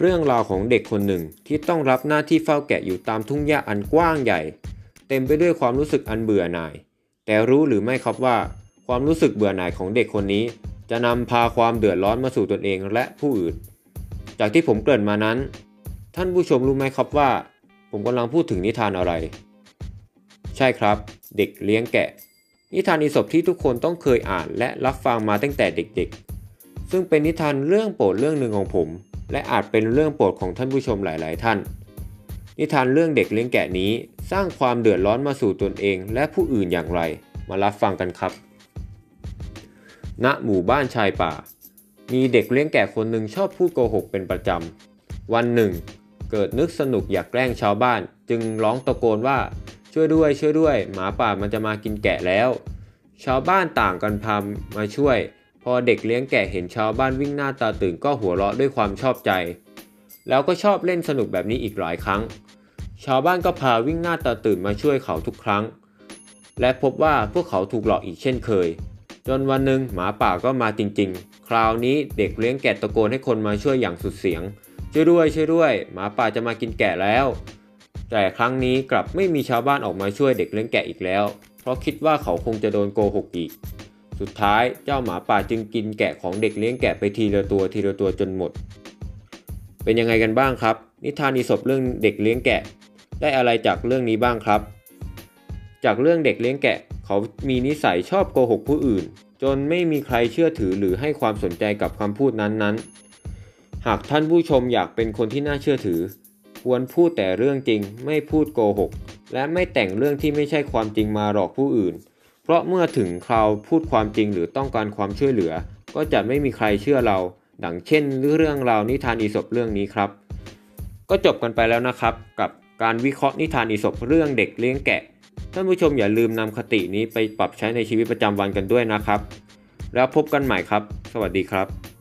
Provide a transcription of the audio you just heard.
เรื่องราวของเด็กคนหนึ่งที่ต้องรับหน้าที่เฝ้าแกะอยู่ตามทุ่งหญ้าอันกว้างใหญ่ เต็มไปด้วยความรู้สึกอันเบื่อหน่าย แต่รู้หรือไม่ครับว่า ความรู้สึกเบื่อหน่ายของเด็กคนนี้ จะนำพาความเดือดร้อนมาสู่ตนเองและผู้อื่น จากที่ผมเกริ่นมานั้น ท่านผู้ชมรู้ไหมครับว่า ผมกำลังพูดถึงนิทานอะไร ใช่ครับ เด็กเลี้ยงแกะ นิทานอีสปที่ทุกคนต้องเคยอ่านและรับฟังมาตั้งแต่เด็กๆ ซึ่งเป็นนิทานเรื่องโปรดเรื่องหนึ่งของผม และอาจเป็นเรื่องโปรดของท่านผู้ชมหลาย ๆ ท่าน นิทานเรื่องเด็กเลี้ยงแกะนี้สร้างความเดือดร้อนมาสู่ตนเอง และผู้อื่นอย่างไร มารับฟังกันครับ ณ หมู่บ้านชายป่า มีเด็กเลี้ยงแกะคนหนึ่งชอบพูดโกหกเป็นประจำ วันหนึ่ง เกิดนึกสนุกอยากแกล้งชาวบ้าน จึงร้องตะโกนว่าช่วยด้วยช่วยด้วย หมาป่ามันจะมากินแกะแล้ว ชาวบ้านต่างกันพามาช่วย พอเด็กเลี้ยงแกะเห็นชาวบ้านวิ่งหน้าตาตื่นก็หัวเราะด้วยความชอบใจ แล้วก็ชอบเล่นสนุกแบบนี้อีกหลายครั้ง ชาวบ้านก็พาวิ่งหน้าตาตื่นมาช่วยเขาทุกครั้ง และพบว่าพวกเขาถูกหลอกอีกเช่นเคย จนวันหนึ่งหมาป่าก็มาจริง ๆ คราวนี้เด็กเลี้ยงแกะตะโกนให้คนมาช่วยอย่างสุดเสียงช่วยด้วยช่วยด้วย หมาป่าจะมากินแกะแล้ว แต่ครั้งนี้กลับไม่มีชาวบ้านออกมาช่วยเด็กเลี้ยงแกะอีกแล้ว เพราะคิดว่าเขาคงจะโดนโกหกอีก สุดท้ายเจ้าหมาป่าจึงกินแกะของเด็กเลี้ยงแกะไปทีละตัวทีละตัวจนหมด เป็นยังไงกันบ้างครับ นิทานอีสปเรื่องเด็กเลี้ยงแกะ ได้อะไรจากเรื่องนี้บ้างครับ จากเรื่องเด็กเลี้ยงแกะ เขามีนิสัยชอบโกหกผู้อื่น จนไม่มีใครเชื่อถือหรือให้ความสนใจกับคำพูดนั้นๆ หากท่านผู้ชมอยากเป็นคนที่น่าเชื่อถือ ควรพูดแต่เรื่องจริง ไม่พูดโกหก และไม่แต่งเรื่องที่ไม่ใช่ความจริงมาหลอกผู้อื่น เพราะเมื่อถึงคราวพูดความจริงหรือต้องการความช่วยเหลือ ก็จะไม่มีใครเชื่อเรา ดังเช่นเรื่องราวนิทานอีสบเรื่องนี้ครับ ก็จบกันไปแล้วนะครับ กับการวิเคราะห์นิทานอีสบเรื่องเด็กเลี้ยงแกะ ท่านผู้ชมอย่าลืมนำคตินี้ไปปรับใช้ในชีวิตประจำวันกันด้วยนะครับ แล้วพบกันใหม่ครับ สวัสดีครับ